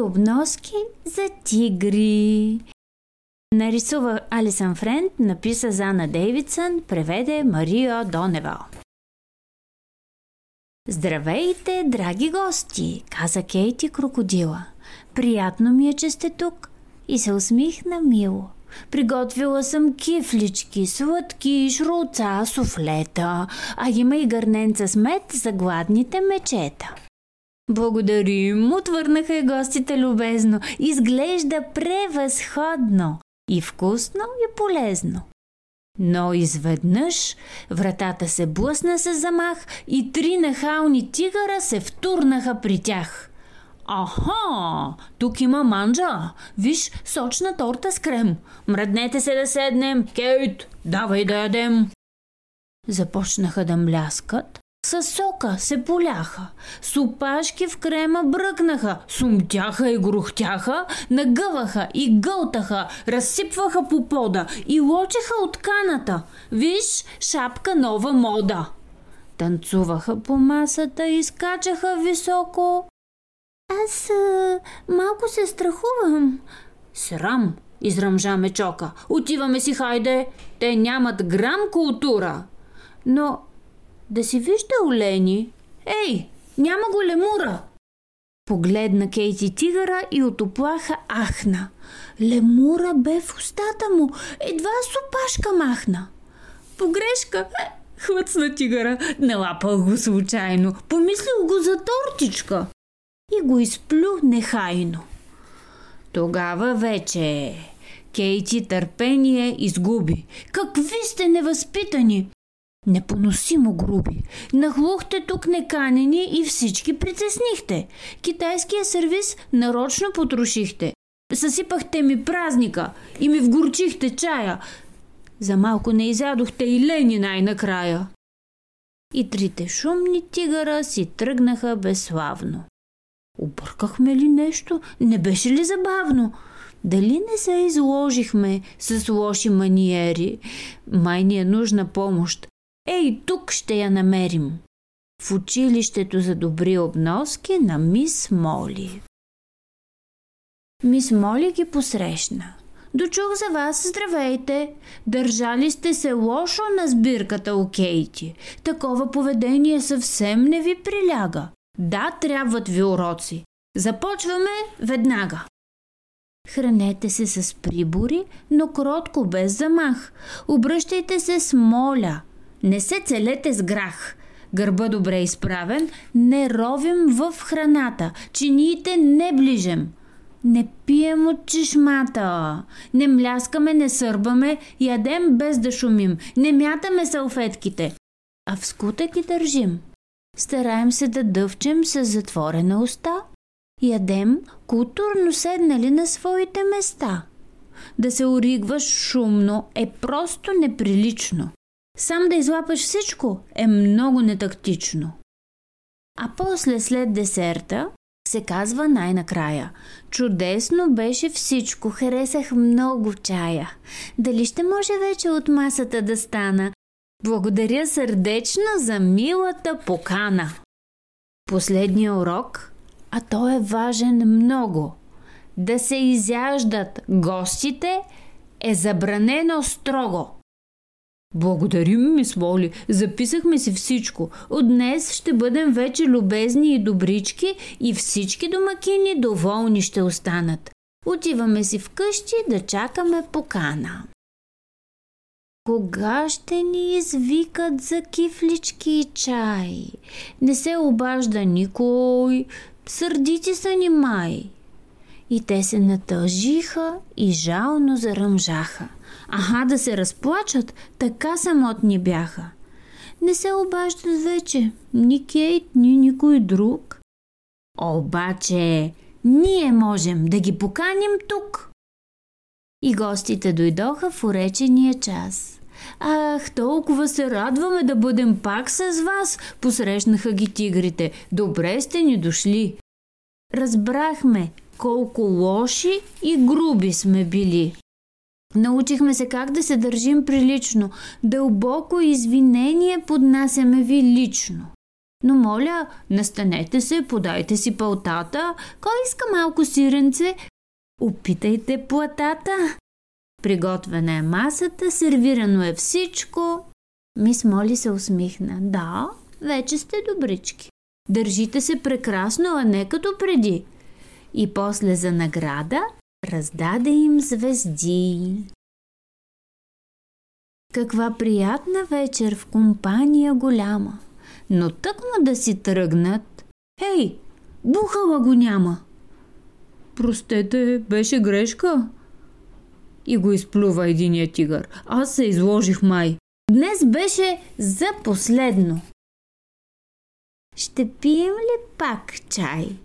обноски за тигри. Нарисува Алисън Френд, написа Зана Дейвидсън, преведе Мария Доневал. Здравейте, драги гости, каза Кейти крокодила. Приятно ми е, че сте тук. И се усмихна мило. Приготвила съм кифлички, сладки, шруца, суфлета, а има и гърненца с мед за гладните мечета. Благодарим, отвърнаха и гостите любезно. Изглежда превъзходно и вкусно и полезно. Но изведнъж вратата се блъсна с замах и три нахални тигъра се втурнаха при тях. Аха, тук има манджа. Виж, сочна торта с крем. Мръднете се да седнем. Кейт, давай да ядем. Започнаха да мляскат, с сока се поляха, с опашки в крема бръкнаха, сумтяха и грухтяха, нагъваха и гълтаха, разсипваха по пода и лочеха от каната. Виж, шапка нова мода. Танцуваха по масата и скачаха високо. Аз а, малко се страхувам. Срам, изръмжа мечока. Отиваме си, хайде. Те нямат грам култура. Но да си вижда олени. Ей, няма го лемура! Погледна Кейти тигъра и от оплаха ахна. Лемура бе в устата му, едва с опашка махна. Погрешка, е, хвъцна тигъра, налапал го случайно, помислил го за тортичка и го изплю нехайно. Тогава вече Кейти търпение изгуби. Какви сте невъзпитани! Непоносимо груби. Нахлухте тук неканени и всички притеснихте. Китайския сервис нарочно потрошихте. Съсипахте ми празника и ми вгорчихте чая. За малко не изядохте и лени най-накрая. И трите шумни тигъра си тръгнаха безславно. Объркахме ли нещо? Не беше ли забавно? Дали не се изложихме с лоши маниери? Май ни е нужна помощ. Ей, тук ще я намерим. В училището за добри обноски на мис Моли. Мис Моли ги посрещна. Дочух за вас, здравейте! Държали сте се лошо на сбирката, окейти. Такова поведение съвсем не ви приляга. Да, трябват ви уроци. Започваме веднага. Хранете се с прибори, но кротко, без замах. Обръщайте се с моля – не се целете с грах. Гърба добре изправен, не ровим в храната, чиниите не ближем. Не пием от чешмата, не мляскаме, не сърбаме, ядем без да шумим, не мятаме салфетките, а в скутък ги държим. Стараем се да дъвчем с затворена уста. Ядем културно седнали на своите места. Да се оригваш шумно е просто неприлично. Сам да излапаш всичко е много нетактично. А после след десерта се казва най-накрая. Чудесно беше всичко, харесах много чая. Дали ще може вече от масата да стана? Благодаря сърдечно за милата покана. Последния урок, а то е важен много. Да се изяждат гостите е забранено строго. Благодарим, мис Моли. Записахме си всичко. От днес ще бъдем вече любезни и добрички и всички домакини доволни ще останат. Отиваме си вкъщи да чакаме покана. Кога ще ни извикат за кифлички и чай? Не се обажда никой. Сърдити са ни май. И те се натъжиха и жално заръмжаха. Аха да се разплачат, така самотни бяха. Не се обаждат вече ни Кейт, ни никой друг. Обаче, ние можем да ги поканим тук. И гостите дойдоха в уречения час. Ах, толкова се радваме да бъдем пак с вас, посрещнаха ги тигрите. Добре сте ни дошли. Разбрахме колко лоши и груби сме били. Научихме се как да се държим прилично. Дълбоко извинение поднасяме ви лично. Но моля, настанете се, подайте си пълтата. Кой иска малко сиренце? Опитайте платата. Приготвена е масата, сервирано е всичко. Мис Моли се усмихна. Да, вече сте добрички. Държите се прекрасно, а не като преди. И после за награда раздаде им звезди. Каква приятна вечер в компания голяма. Но тъкмо да си тръгнат. Хей, бухала го няма. Простете, беше грешка. И го изплюва единия тигър. Аз се изложих май. Днес беше за последно. Ще пием ли пак чай?